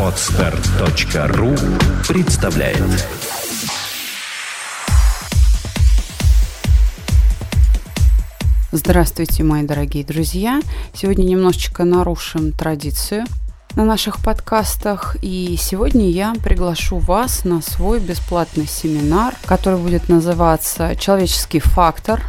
Отстар.ру представляет Здравствуйте, мои дорогие друзья! Сегодня немножечко нарушим традицию на наших подкастах. И сегодня я приглашу вас на свой бесплатный семинар, который будет называться «Человеческий фактор.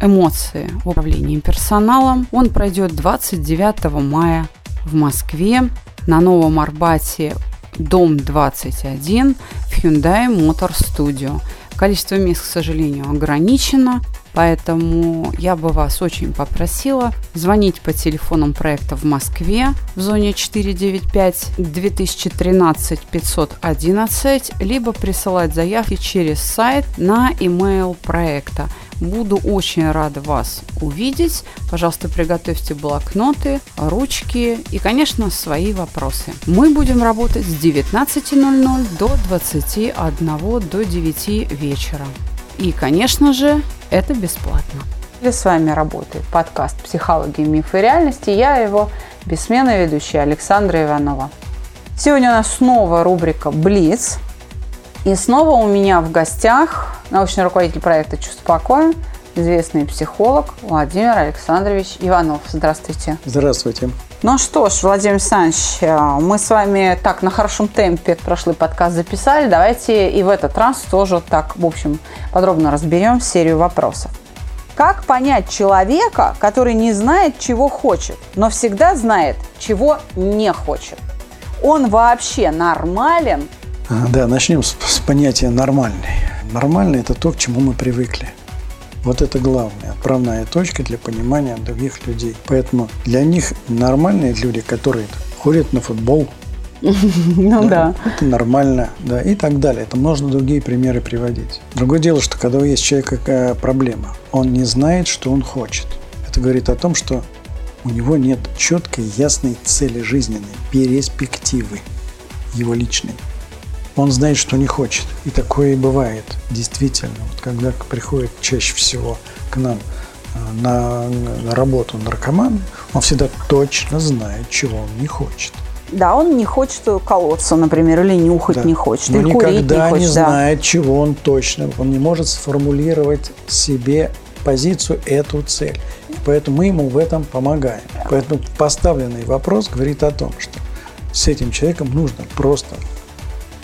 Эмоции в управлении персоналом». Он пройдет 29 мая в Москве на Новом Арбате дом 21 в Hyundai Motor Studio. Количество мест, к сожалению, ограничено, поэтому я бы вас очень попросила звонить по телефонам проекта в Москве в зоне 495 2013 511, либо присылать заявки через сайт на email проекта – Буду очень рада вас увидеть. Пожалуйста, приготовьте блокноты, ручки и, конечно, свои вопросы. Мы будем работать с 19.00 до 21 до 9 вечера. И, конечно же, это бесплатно. С вами работает подкаст «Психология, мифы и реальности». Я его бессменная ведущая Александра Иванова. Сегодня у нас снова рубрика «Блиц». И снова у меня в гостях научный руководитель проекта «Чувство покоя», известный психолог Владимир Александрович Иванов. Здравствуйте. Здравствуйте. Ну что ж, Владимир Александрович, э, мы с вами так на хорошем темпе прошлый подкаст записали. Давайте и в этот раз тоже так, в общем, подробно разберем серию вопросов. Как понять человека, который не знает, чего хочет, но всегда знает, чего не хочет? Он вообще нормален да, начнем с, с понятия «нормальный». Нормальный – это то, к чему мы привыкли. Вот это главная отправная точка для понимания других людей. Поэтому для них нормальные люди, которые ходят на футбол, ну да. Это нормально, да, и так далее. Это можно другие примеры приводить. Другое дело, что когда есть у человека какая проблема, он не знает, что он хочет. Это говорит о том, что у него нет четкой, ясной цели жизненной, перспективы его личной он знает, что не хочет. И такое и бывает, действительно. Вот когда приходит чаще всего к нам э, на, на работу наркоман, он всегда точно знает, чего он не хочет. Да, он не хочет колоться, например, или нюхать да. не хочет, Но или курить не хочет. не знает, чего он точно. Он не может сформулировать себе позицию, эту цель. И поэтому мы ему в этом помогаем. Поэтому поставленный вопрос говорит о том, что с этим человеком нужно просто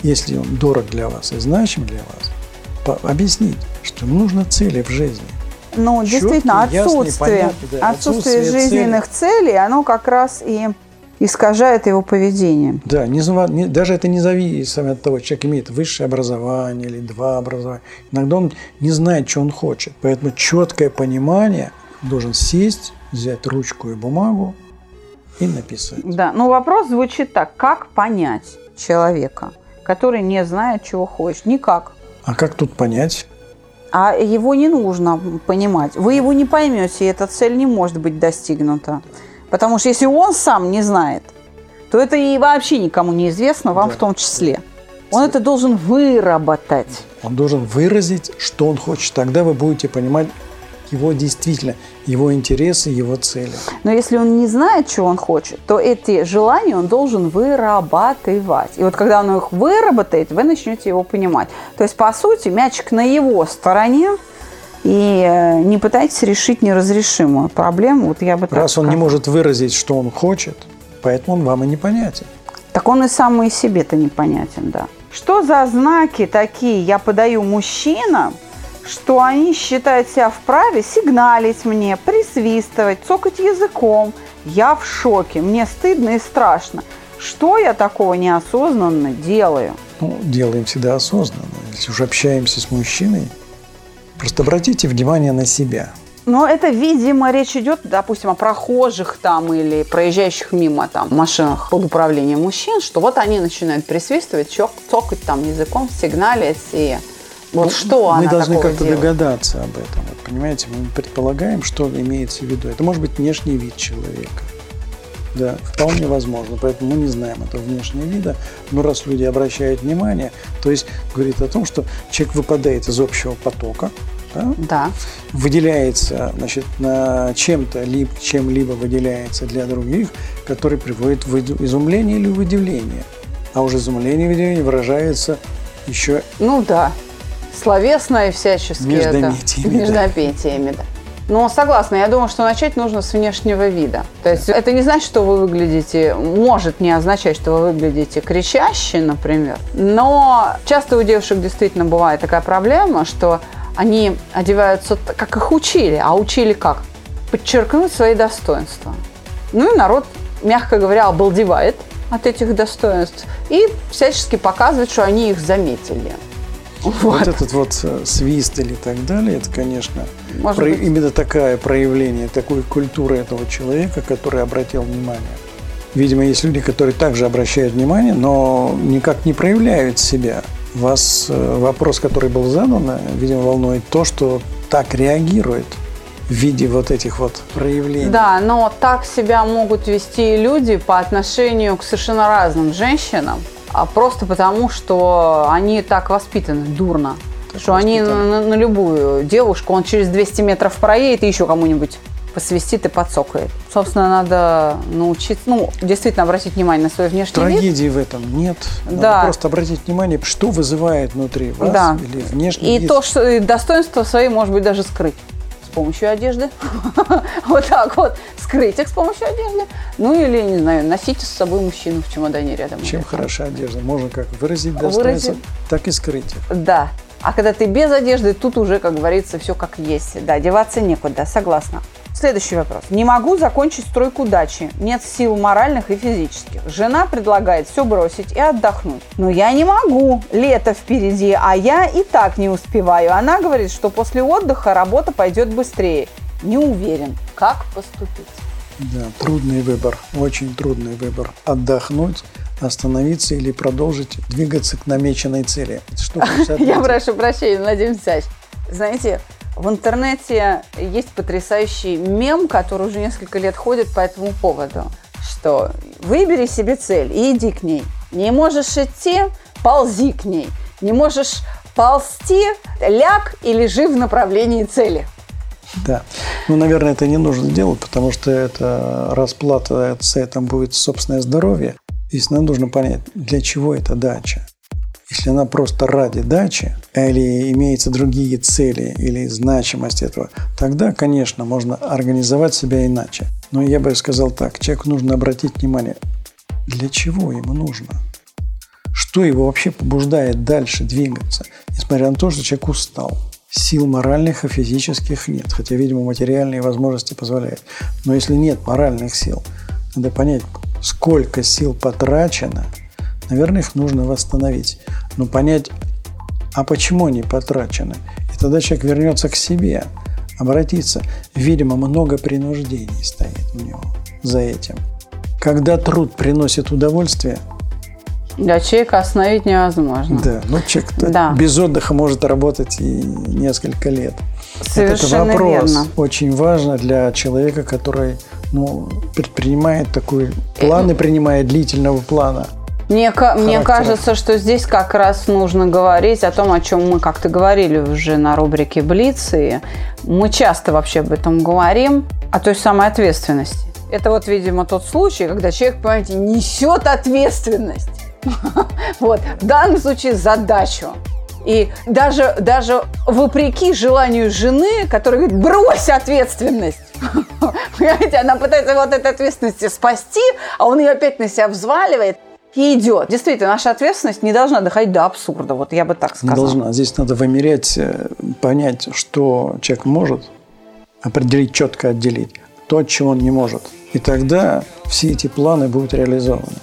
если он дорог для вас и значим для вас, объяснить, что нужно цели в жизни. Ну, Четкие, действительно, отсутствие, ясные, да, отсутствие, отсутствие жизненных цели. целей, оно как раз и искажает его поведение. Да, не, не, даже это не зависит от того, человек имеет высшее образование или два образования. Иногда он не знает, что он хочет. Поэтому четкое понимание должен сесть, взять ручку и бумагу и написать. Да, но вопрос звучит так. Как понять человека? Который не знает, чего хочет. Никак. А как тут понять? А его не нужно понимать. Вы его не поймете, и эта цель не может быть достигнута. Потому что если он сам не знает, то это и вообще никому не известно, вам да. в том числе. Он это должен выработать. Он должен выразить, что он хочет. Тогда вы будете понимать, его действительно, его интересы, его цели. Но если он не знает, чего он хочет, то эти желания он должен вырабатывать. И вот когда он их выработает, вы начнете его понимать. То есть, по сути, мячик на его стороне, и э, не пытайтесь решить неразрешимую проблему. Вот я бы Раз он не может выразить, что он хочет, поэтому он вам и непонятен. Так он и сам и себе-то непонятен, да. Что за знаки такие я подаю мужчинам, что они считают себя вправе сигналить мне, присвистывать, цокать языком. Я в шоке, мне стыдно и страшно. Что я такого неосознанно делаю? Ну, делаем всегда осознанно. Если уже общаемся с мужчиной, просто обратите внимание на себя. Но это, видимо, речь идет, допустим, о прохожих там или проезжающих мимо там машинах под управлением мужчин, что вот они начинают присвистывать, цокать там языком, сигналить и вот ну, что Мы должны как-то догадаться об этом. Вот, понимаете, мы предполагаем, что имеется в виду. Это может быть внешний вид человека. Да, вполне возможно. Поэтому мы не знаем этого внешнего вида. Но раз люди обращают внимание, то есть говорит о том, что человек выпадает из общего потока, да? Да. выделяется значит, на чем-то, либо чем-либо выделяется для других, который приводит в изумление или в удивление. А уже изумление и выражается еще Ну да. Словесно и всячески это. Междометиями, да. Междометиями, да. Но согласна, я думаю, что начать нужно с внешнего вида. То есть это не значит, что вы выглядите, может не означать, что вы выглядите кричаще, например. Но часто у девушек действительно бывает такая проблема, что они одеваются так, как их учили. А учили как? Подчеркнуть свои достоинства. Ну и народ, мягко говоря, обалдевает от этих достоинств и всячески показывает, что они их заметили. Вот этот вот э, свист или так далее, это, конечно, Может про- быть. именно такое проявление такой культуры этого человека, который обратил внимание. Видимо, есть люди, которые также обращают внимание, но никак не проявляют себя. Вас э, вопрос, который был задан, э, видимо, волнует то, что так реагирует в виде вот этих вот проявлений. Да, но так себя могут вести люди по отношению к совершенно разным женщинам, а просто потому, что они так воспитаны дурно. Так что они воспитаны. на, на любую девушку, он через 200 метров проедет и еще кому-нибудь посвистит и подсокает. Собственно, надо научиться, ну, действительно обратить внимание на свой внешний вид. Трагедии в этом нет. Надо Да. просто обратить внимание, что вызывает внутри вас Да. или внешний И вид. то, что и достоинства свои, может быть, даже скрыть помощью одежды. Вот так вот. Скрыть их с помощью одежды. Ну или, не знаю, носите с собой мужчину в чемодане рядом. Чем хороша одежда? Можно как выразить Выразить. достоинство, так и скрыть их. Да. А когда ты без одежды, тут уже, как говорится, все как есть. Да, деваться некуда, согласна. Следующий вопрос. Не могу закончить стройку дачи. Нет сил моральных и физических. Жена предлагает все бросить и отдохнуть. Но я не могу. Лето впереди, а я и так не успеваю. Она говорит, что после отдыха работа пойдет быстрее. Не уверен, как поступить. Да, трудный выбор, очень трудный выбор. Отдохнуть, остановиться или продолжить двигаться к намеченной цели. Что Я прошу прощения, Владимир Алексеевич. Знаете, в интернете есть потрясающий мем, который уже несколько лет ходит по этому поводу, что выбери себе цель и иди к ней. Не можешь идти, ползи к ней. Не можешь ползти, ляг и лежи в направлении цели. Да. Ну, наверное, это не нужно делать, потому что это расплата с этим будет собственное здоровье. Здесь нам нужно понять, для чего эта дача. Если она просто ради дачи, или имеются другие цели или значимость этого, тогда, конечно, можно организовать себя иначе. Но я бы сказал так, человеку нужно обратить внимание, для чего ему нужно. Что его вообще побуждает дальше двигаться, несмотря на то, что человек устал. Сил моральных и физических нет, хотя, видимо, материальные возможности позволяют. Но если нет моральных сил, надо понять, сколько сил потрачено, наверное, их нужно восстановить. Но понять, а почему они потрачены? И тогда человек вернется к себе, обратится. Видимо, много принуждений стоит у него за этим. Когда труд приносит удовольствие, Для человека остановить невозможно. да, ну человек Да. без отдыха может работать и несколько лет. Совершенно Этот вопрос верно. очень важно для человека, который ну, предпринимает такой план и принимает длительного плана. Мне, мне кажется, что здесь как раз нужно говорить о том, о чем мы как-то говорили уже на рубрике «Блиц», и мы часто вообще об этом говорим, о той самой ответственности. Это вот, видимо, тот случай, когда человек, понимаете, несет ответственность. Вот, в данном случае задачу. И даже, даже вопреки желанию жены, которая говорит, брось ответственность. Понимаете, она пытается его от этой ответственности спасти, а он ее опять на себя взваливает и идет. Действительно, наша ответственность не должна доходить до абсурда, вот я бы так Не сказала. должна. Здесь надо вымерять, э, понять, что человек может, определить, четко отделить то, от чего он не может. И тогда все эти планы будут реализованы.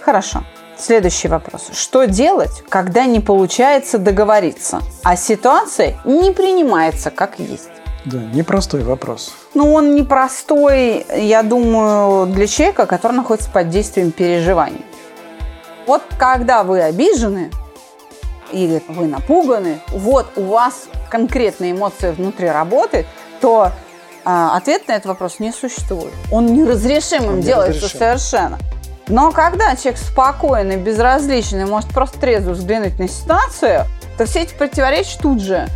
Хорошо. Следующий вопрос. Что делать, когда не получается договориться, а ситуация не принимается как есть? Да, непростой вопрос. Ну, он непростой, я думаю, для человека, который находится под действием переживаний. Вот когда вы обижены или вы напуганы, вот у вас конкретная эмоция внутри работает, то а, ответ на этот вопрос не существует. Он неразрешимым Он делается неразрешим. совершенно. Но когда человек спокойный, безразличный, может просто трезво взглянуть на ситуацию, то все эти противоречия тут же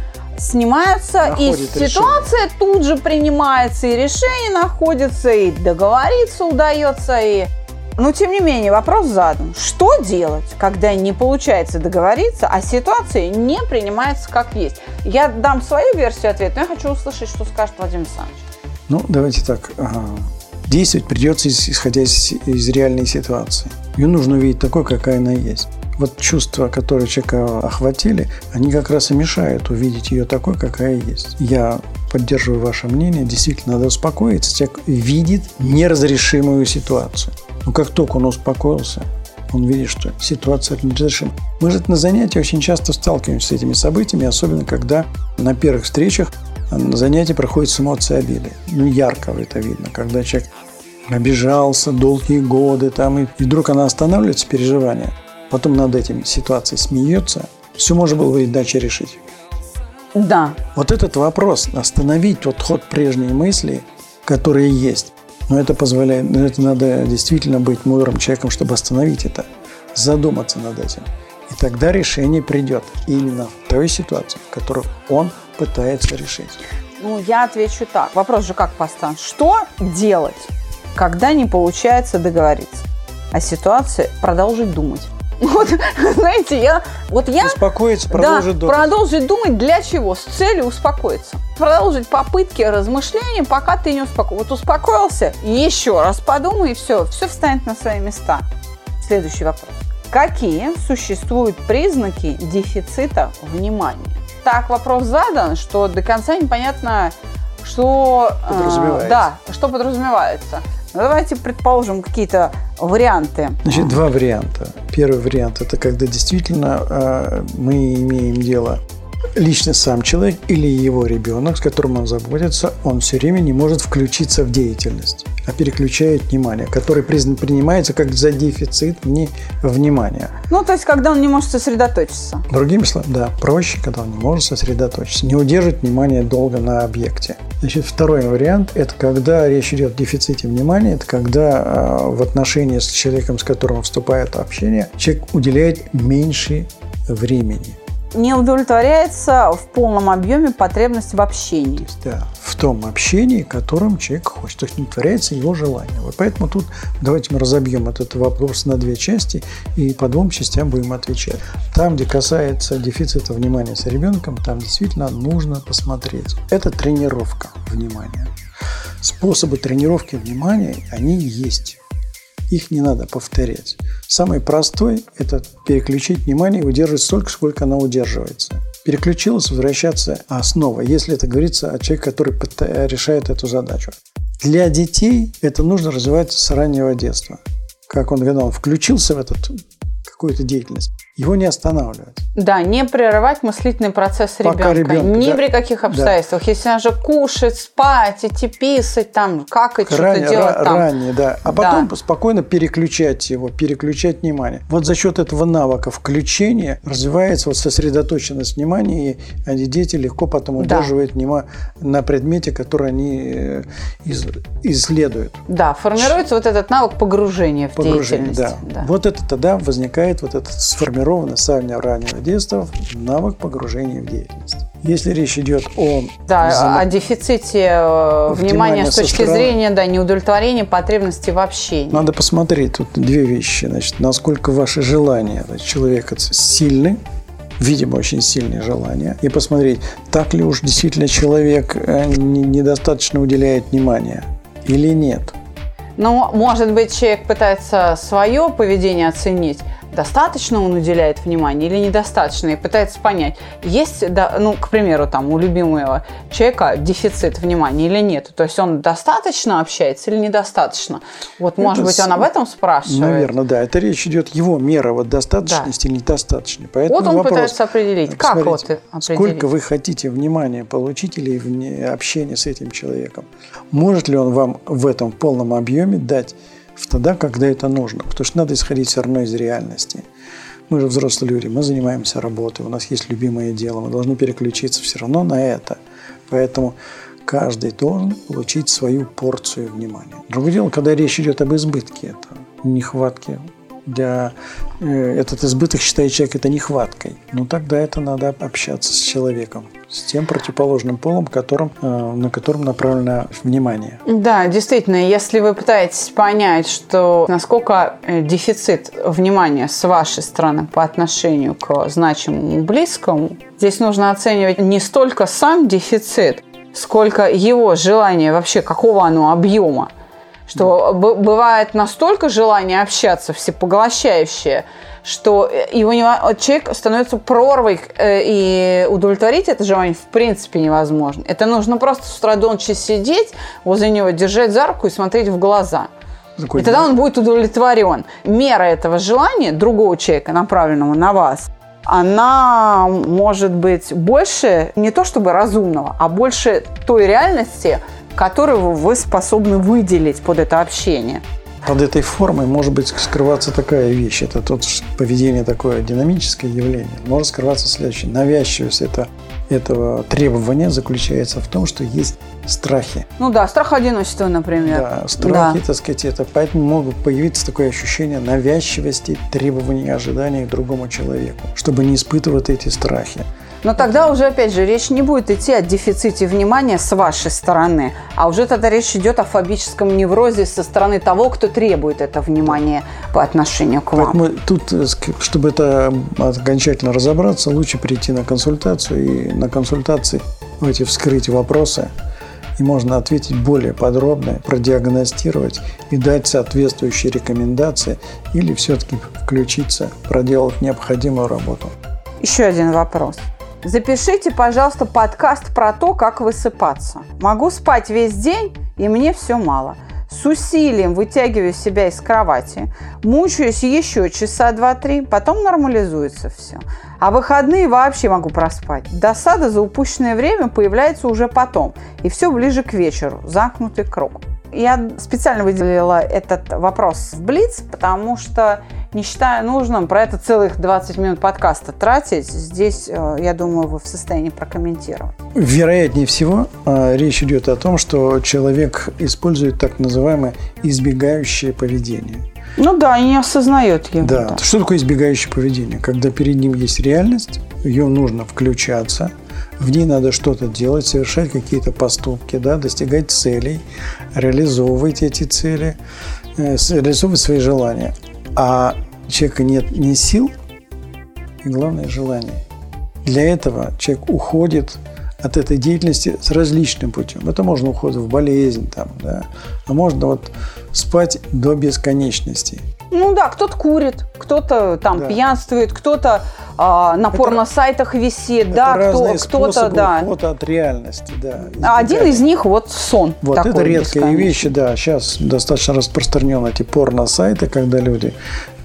снимаются, Находит и ситуация тут же принимается, и решение находится, и договориться удается, и... Но, тем не менее, вопрос задан. Что делать, когда не получается договориться, а ситуация не принимается как есть? Я дам свою версию ответа, но я хочу услышать, что скажет Владимир Александрович. Ну, давайте так. ага. Действовать придется ис- исходя из, из реальной ситуации. Ее нужно увидеть такой, какая она есть. Вот чувства, которые человека охватили, они как раз и мешают увидеть ее такой, какая есть. Я поддерживаю ваше мнение. Действительно, надо успокоиться. Человек видит неразрешимую ситуацию. Но как только он успокоился, он видит, что ситуация неразрешима. Мы же на занятии очень часто сталкиваемся с этими событиями, особенно когда на первых встречах занятие проходит с эмоцией обиды. Ну, ярко это видно, когда человек обижался долгие годы, там, и, вдруг она останавливается, переживание, потом над этим ситуацией смеется, все можно было бы иначе решить. Да, Вот этот вопрос, остановить вот ход прежней мысли, которые есть, но это позволяет, но это надо действительно быть мудрым человеком, чтобы остановить это, задуматься над этим. И тогда решение придет именно в той ситуации, которую он пытается решить. Ну, я отвечу так. Вопрос же как поставлен. Что делать, когда не получается договориться? А ситуация продолжить думать. Вот, знаете, я, вот я Успокоиться, да, продолжить думать. продолжить думать для чего? С целью успокоиться. Продолжить попытки размышления, пока ты не успокоился. Вот успокоился, еще раз подумай, и все, все встанет на свои места. Следующий вопрос. Какие существуют признаки дефицита внимания? Так вопрос задан, что до конца непонятно, что... э, Подразумевается. да, что подразумевается. Ну, давайте предположим какие-то варианты. Значит, два варианта. Первый вариант – это когда действительно э, мы имеем дело лично сам человек или его ребенок, с которым он заботится, он все время не может включиться в деятельность, а переключает внимание, который признан, принимается как за дефицит вне- внимания. Ну, то есть, когда он не может сосредоточиться. Другими словами, да, проще, когда он не может сосредоточиться, не удерживать внимание долго на объекте. Значит, второй вариант – это когда речь идет о дефиците внимания, это когда э, в отношении с человеком, с которым вступает общение, человек уделяет меньше времени. Не удовлетворяется в полном объеме потребность в общении. Да, в том общении, которым человек хочет. То есть удовлетворяется его желание. Вот поэтому тут давайте мы разобьем этот вопрос на две части и по двум частям будем отвечать. Там, где касается дефицита внимания с ребенком, там действительно нужно посмотреть. Это тренировка внимания. Способы тренировки внимания, они есть. Их не надо повторять. Самый простой – это переключить внимание и удерживать столько, сколько оно удерживается. Переключилось, возвращаться а снова, если это говорится о человеке, который решает эту задачу. Для детей это нужно развивать с раннего детства. Как он, когда он включился в этот какую-то деятельность, его не останавливать. Да, не прерывать мыслительный процесс Пока ребенка. ребенка, Ни да. при каких Да. обстоятельствах. Если он же кушать, спать, идти писать, там, как и что-то делать ра- там. ранее, да. А потом спокойно переключать его, переключать внимание. Вот за счет этого навыка включения развивается вот сосредоточенность внимания, и они- дети легко потом Да. удерживают внимание на предмете, который они э, из- исследуют. Да, формируется вот этот навык погружения в Погружение, деятельность. да. Вот это тогда возникает вот этот сформированный с самого раннего детства навык погружения в деятельность. Если речь идет о Да, взаимо- о дефиците э, Внимания внимания с точки стороны- зрения да, неудовлетворения потребностей в общении. Надо посмотреть тут две вещи. Значит, насколько ваши желания значит, человека сильны, видимо, очень сильные желания, и посмотреть, так ли уж действительно человек э, не- недостаточно уделяет внимания или нет. Ну, может быть, человек пытается свое поведение оценить, достаточно он уделяет внимания или недостаточно, и пытается понять, есть, да, ну, к примеру, там, у любимого человека дефицит внимания или нет. То есть он достаточно общается или недостаточно? Вот, может Это быть, с- он об этом спрашивает? Наверное, да. Это речь идет его мера вот достаточности или недостаточности. Поэтому Вот он вопрос, пытается определить. Как вот определить? Сколько вы хотите внимания получить или общения с этим человеком? Может ли он вам в этом полном объеме дать тогда, когда это нужно? Потому что надо исходить все равно из реальности. Мы же взрослые люди, мы занимаемся работой, у нас есть любимое дело, мы должны переключиться все равно на это. Поэтому каждый должен получить свою порцию внимания. Другое дело, когда речь идет об избытке этого, нехватке для э, этот избыток считает человек это нехваткой, ну тогда это надо общаться с человеком, с тем противоположным полом, которым, э, на котором направлено внимание. Да, действительно, если вы пытаетесь понять, что насколько э, дефицит внимания с вашей стороны по отношению к значимому близкому, здесь нужно оценивать не столько сам дефицит, сколько его желание вообще, какого оно объема. Что да. бывает настолько желание общаться всепоглощающее, что его не, человек становится прорвой, э, и удовлетворить это желание в принципе невозможно. Это нужно просто с утра до ночи сидеть возле него, держать за руку и смотреть в глаза. Такой и тогда он будет удовлетворен. Мера этого желания другого человека, направленного на вас, она может быть больше не то чтобы разумного, а больше той реальности, которую вы способны выделить под это общение. Под этой формой может быть скрываться такая вещь. Это тот поведение такое динамическое явление. Может скрываться следующее. Навязчивость это, этого требования заключается в том, что есть страхи. Ну да, страх одиночества, например. Да, страхи, да. так сказать, это поэтому могут появиться такое ощущение навязчивости, требований, ожиданий к другому человеку, чтобы не испытывать эти страхи. Но тогда уже, опять же, речь не будет идти о дефиците внимания с вашей стороны, а уже тогда речь идет о фобическом неврозе со стороны того, кто требует это внимание по отношению к вам. Поэтому тут, э, чтобы это окончательно разобраться, лучше прийти на консультацию и на консультации эти вскрыть вопросы, и можно ответить более подробно, продиагностировать и дать соответствующие рекомендации или все-таки включиться, проделать необходимую работу. Еще один вопрос. Запишите, пожалуйста, подкаст про то, как высыпаться. Могу спать весь день, и мне все мало. С усилием вытягиваю себя из кровати, мучаюсь еще часа два-три, потом нормализуется все. А выходные вообще могу проспать. Досада за упущенное время появляется уже потом, и все ближе к вечеру, замкнутый круг. Я специально выделила этот вопрос в Блиц, потому что не считаю нужным про это целых 20 минут подкаста тратить. Здесь, э, я думаю, вы в состоянии прокомментировать. Вероятнее всего, э, речь идет о том, что человек использует так называемое избегающее поведение. Ну да, и не осознает его. Да. да. Что такое избегающее поведение? Когда перед ним есть реальность, ее нужно включаться, в ней надо что-то делать, совершать какие-то поступки, да, достигать целей, реализовывать эти цели, э, реализовывать свои желания а человека нет ни сил, и главное желание. Для этого человек уходит от этой деятельности с различным путем. Это можно уходить в болезнь, там, да, а можно вот спать до бесконечности. Ну да, кто-то курит, кто-то там да. пьянствует, кто-то а, на порно-сайтах висит, это да, кто, кто-то, да. ухода от реальности, да. А один из них вот сон. Вот это редкие вещи, да. Сейчас достаточно распространены эти порно-сайты, когда люди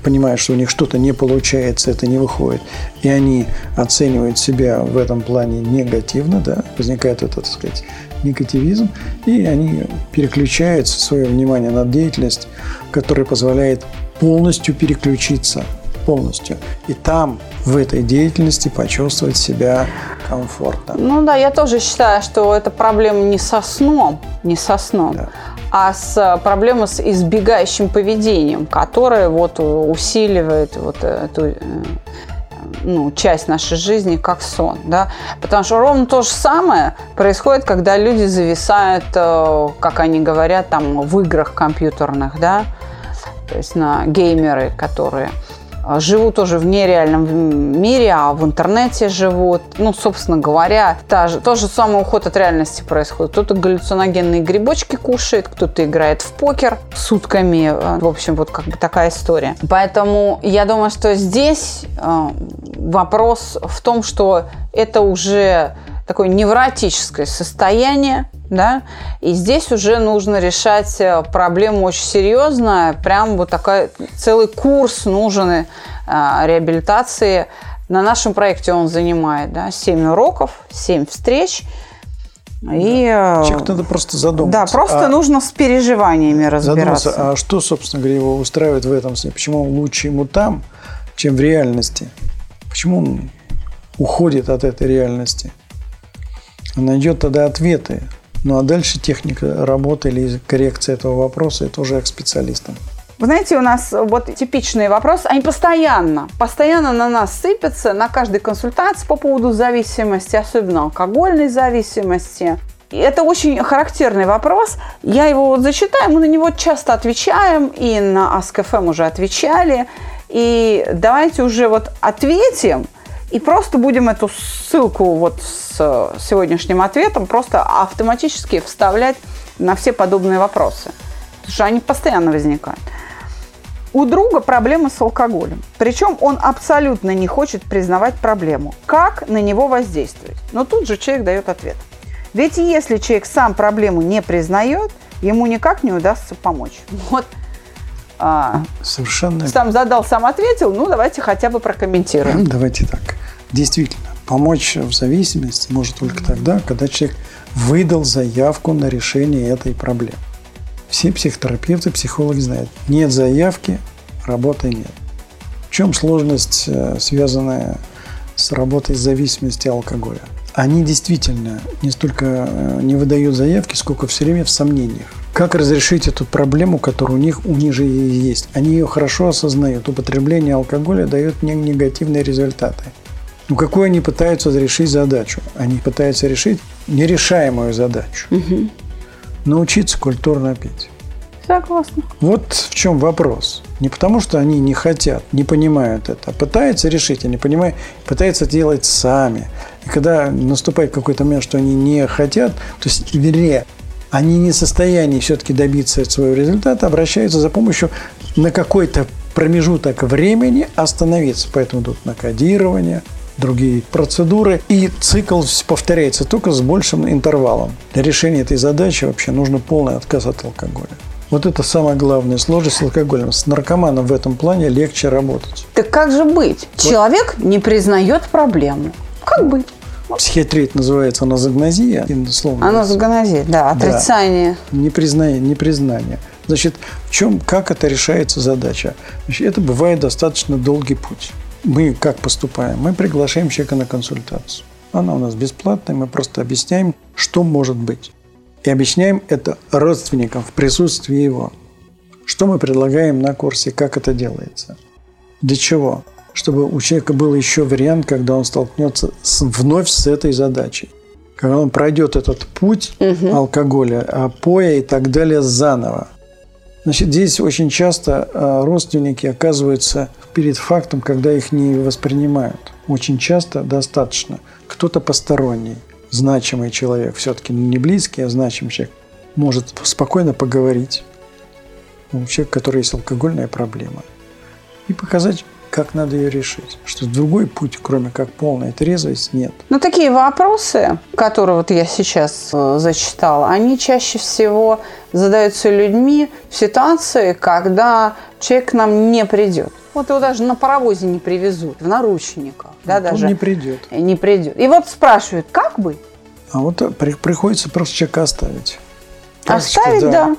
понимают, что у них что-то не получается, это не выходит, и они оценивают себя в этом плане негативно, да, возникает этот, так сказать, негативизм, и они переключают свое внимание на деятельность, которая позволяет полностью переключиться полностью. И там, в этой деятельности, почувствовать себя комфортно. Ну да, я тоже считаю, что это проблема не со сном, не со сном, да. а с проблемой с избегающим поведением, которое вот усиливает вот эту э, ну, часть нашей жизни как сон, да, потому что ровно то же самое происходит, когда люди зависают, э, как они говорят, там в играх компьютерных, да, то есть на геймеры, которые а, живут тоже в нереальном мире, а в интернете живут. Ну, собственно говоря, та же, тот же самый уход от реальности происходит. Кто-то галлюциногенные грибочки кушает, кто-то играет в покер сутками. А, в общем, вот как бы такая история. Поэтому я думаю, что здесь а, вопрос в том, что это уже такое невротическое состояние, да, и здесь уже нужно решать э, проблему очень серьезно, прям вот такой целый курс нужен э, реабилитации. На нашем проекте он занимает да, 7 уроков, 7 встреч. И, да. Э, Человеку надо просто задуматься. Да, просто а нужно с переживаниями разбираться. Задуматься, а что, собственно говоря, его устраивает в этом сне? Почему лучше ему там, чем в реальности? Почему он уходит от этой реальности? Найдет тогда ответы. Ну а дальше техника работы или коррекция этого вопроса, это уже к специалистам. Вы знаете, у нас вот типичные вопросы, они постоянно, постоянно на нас сыпятся на каждой консультации по поводу зависимости, особенно алкогольной зависимости. И это очень характерный вопрос. Я его вот зачитаю, мы на него часто отвечаем, и на Ask.fm уже отвечали. И давайте уже вот ответим, и просто будем эту ссылку вот с сегодняшним ответом просто автоматически вставлять на все подобные вопросы. Потому что они постоянно возникают. У друга проблемы с алкоголем. Причем он абсолютно не хочет признавать проблему. Как на него воздействовать? Но тут же человек дает ответ. Ведь если человек сам проблему не признает, ему никак не удастся помочь. Вот а, Совершенно. Сам задал, сам ответил. Ну, давайте хотя бы прокомментируем. Давайте так. Действительно, помочь в зависимости может только тогда, когда человек выдал заявку на решение этой проблемы. Все психотерапевты, психологи знают, нет заявки, работы нет. В чем сложность, э, связанная с работой с зависимостью алкоголя? Они действительно не столько э, не выдают заявки, сколько все время в сомнениях. Как разрешить эту проблему, которая у них, у них же есть? Они ее хорошо осознают. Употребление алкоголя дает негативные результаты. Ну, какую они пытаются решить задачу? Они пытаются решить нерешаемую задачу. Угу. Научиться культурно пить. Согласна. Вот в чем вопрос. Не потому, что они не хотят, не понимают это, а пытаются решить, они понимают, пытаются делать сами. И когда наступает какой-то момент, что они не хотят, то есть, вернее, они не в состоянии все-таки добиться своего результата, обращаются за помощью на какой-то промежуток времени остановиться. Поэтому тут на кодирование, другие процедуры. И цикл повторяется только с большим интервалом. Для решения этой задачи вообще нужно полный отказ от алкоголя. Вот это самая главная сложность с алкоголем. С наркоманом в этом плане легче работать. Так как же быть? Вот. Человек не признает проблему. Как быть? Психиатрия это называется аназогнозия. Словно аназогнозия, да, отрицание. Да, непризнание, непризнание. Значит, в чем, как это решается задача? Значит, это бывает достаточно долгий путь мы как поступаем? Мы приглашаем человека на консультацию. Она у нас бесплатная, мы просто объясняем, что может быть. И объясняем это родственникам в присутствии его. Что мы предлагаем на курсе, как это делается. Для чего? Чтобы у человека был еще вариант, когда он столкнется с, вновь с этой задачей. Когда он пройдет этот путь угу. алкоголя, опоя и так далее заново. Значит, здесь очень часто а, родственники оказываются перед фактом, когда их не воспринимают. Очень часто достаточно кто-то посторонний, значимый человек, все-таки не близкий, а значимый человек, может спокойно поговорить. У человека, который есть алкогольная проблема. И показать как надо ее решить. Что другой путь, кроме как полная трезвость, нет. Ну, такие вопросы, которые вот я сейчас э, зачитала, они чаще всего задаются людьми в ситуации, когда человек к нам не придет. Вот его даже на паровозе не привезут, в наручниках. Да, вот даже он не придет. Не придет. И вот спрашивают, как бы? А вот при, приходится просто человека оставить. Оставить, да. да.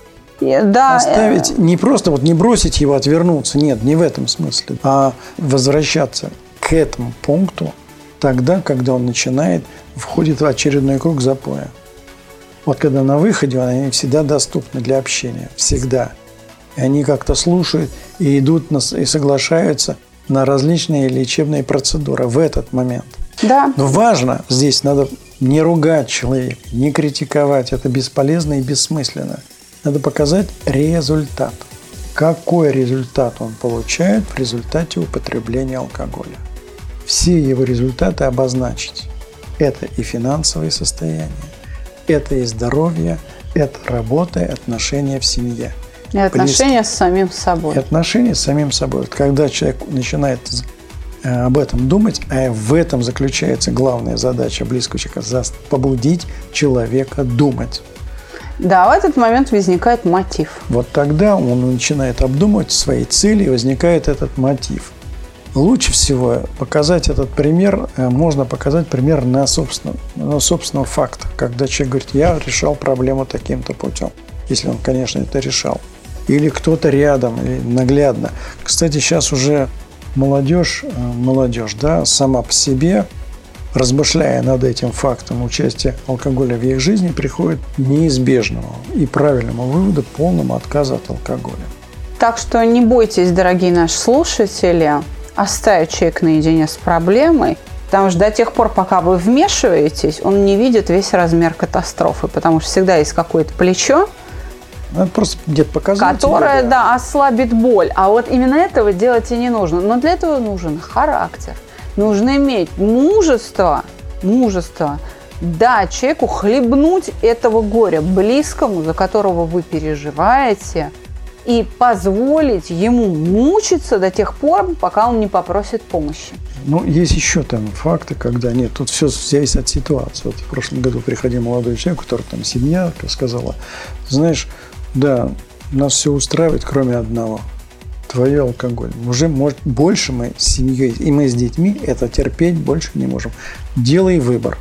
Да. Оставить, э, не просто вот не бросить его, отвернуться, нет, не в этом смысле, а возвращаться к этому пункту тогда, когда он начинает, входит в очередной круг запоя. Вот когда на выходе они всегда доступны для общения, всегда. И они как-то слушают и идут на, и соглашаются на различные лечебные процедуры в этот момент. Да. Но важно здесь надо не ругать человека, не критиковать. Это бесполезно и бессмысленно. Надо показать результат. Какой результат он получает в результате употребления алкоголя. Все его результаты обозначить. Это и финансовое состояние, это и здоровье, это работа и отношения в семье. И отношения с самим собой. И отношения с самим собой. Вот когда человек начинает э, об этом думать, а в этом заключается главная задача близкого человека – побудить человека думать. Да, в этот момент возникает мотив. Вот тогда он начинает обдумывать свои цели, и возникает этот мотив. Лучше всего показать этот пример, э, можно показать пример на собственном, на собственном факте, когда человек говорит, я решал проблему таким-то путем, если он, конечно, это решал. Или кто-то рядом, или наглядно. Кстати, сейчас уже молодежь, э, молодежь, да, сама по себе размышляя над этим фактом участия алкоголя в их жизни, приходит к неизбежному и правильному выводу полному отказа от алкоголя. Так что не бойтесь, дорогие наши слушатели, оставить человека наедине с проблемой, потому что до тех пор, пока вы вмешиваетесь, он не видит весь размер катастрофы, потому что всегда есть какое-то плечо, Надо просто где-то показать. которое, тебе, да, ослабит боль. А вот именно этого делать и не нужно. Но для этого нужен характер. Нужно иметь мужество, мужество, дать человеку хлебнуть этого горя, близкому, за которого вы переживаете, и позволить ему мучиться до тех пор, пока он не попросит помощи. Ну, есть еще там факты, когда нет, тут все зависит от ситуации. Вот в прошлом году приходил молодой человек, который там семья сказала, знаешь, да, нас все устраивает, кроме одного. Твое алкоголь. Уже может, больше мы с семьей и мы с детьми это терпеть больше не можем. Делай выбор.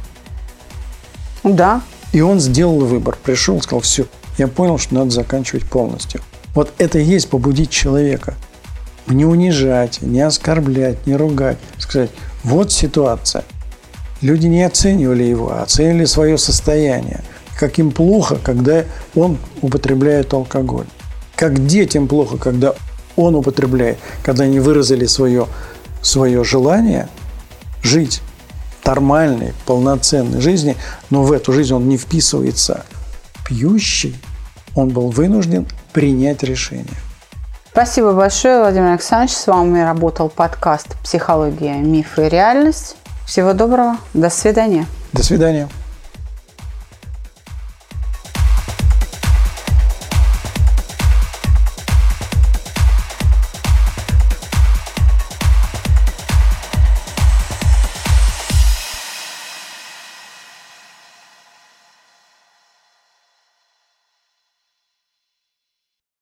Да, И он сделал выбор. Пришел, сказал, все, я понял, что надо заканчивать полностью. Вот это и есть побудить человека. Не унижать, не оскорблять, не ругать. Сказать, вот ситуация. Люди не оценивали его, а оценили свое состояние. Как им плохо, когда он употребляет алкоголь. Как детям плохо, когда он употребляет, когда они выразили свое, свое желание жить нормальной, полноценной жизни, но в эту жизнь он не вписывается. Пьющий, он был вынужден принять решение. Спасибо большое, Владимир Александрович. С вами работал подкаст «Психология, мифы и реальность». Всего доброго. До свидания. До свидания.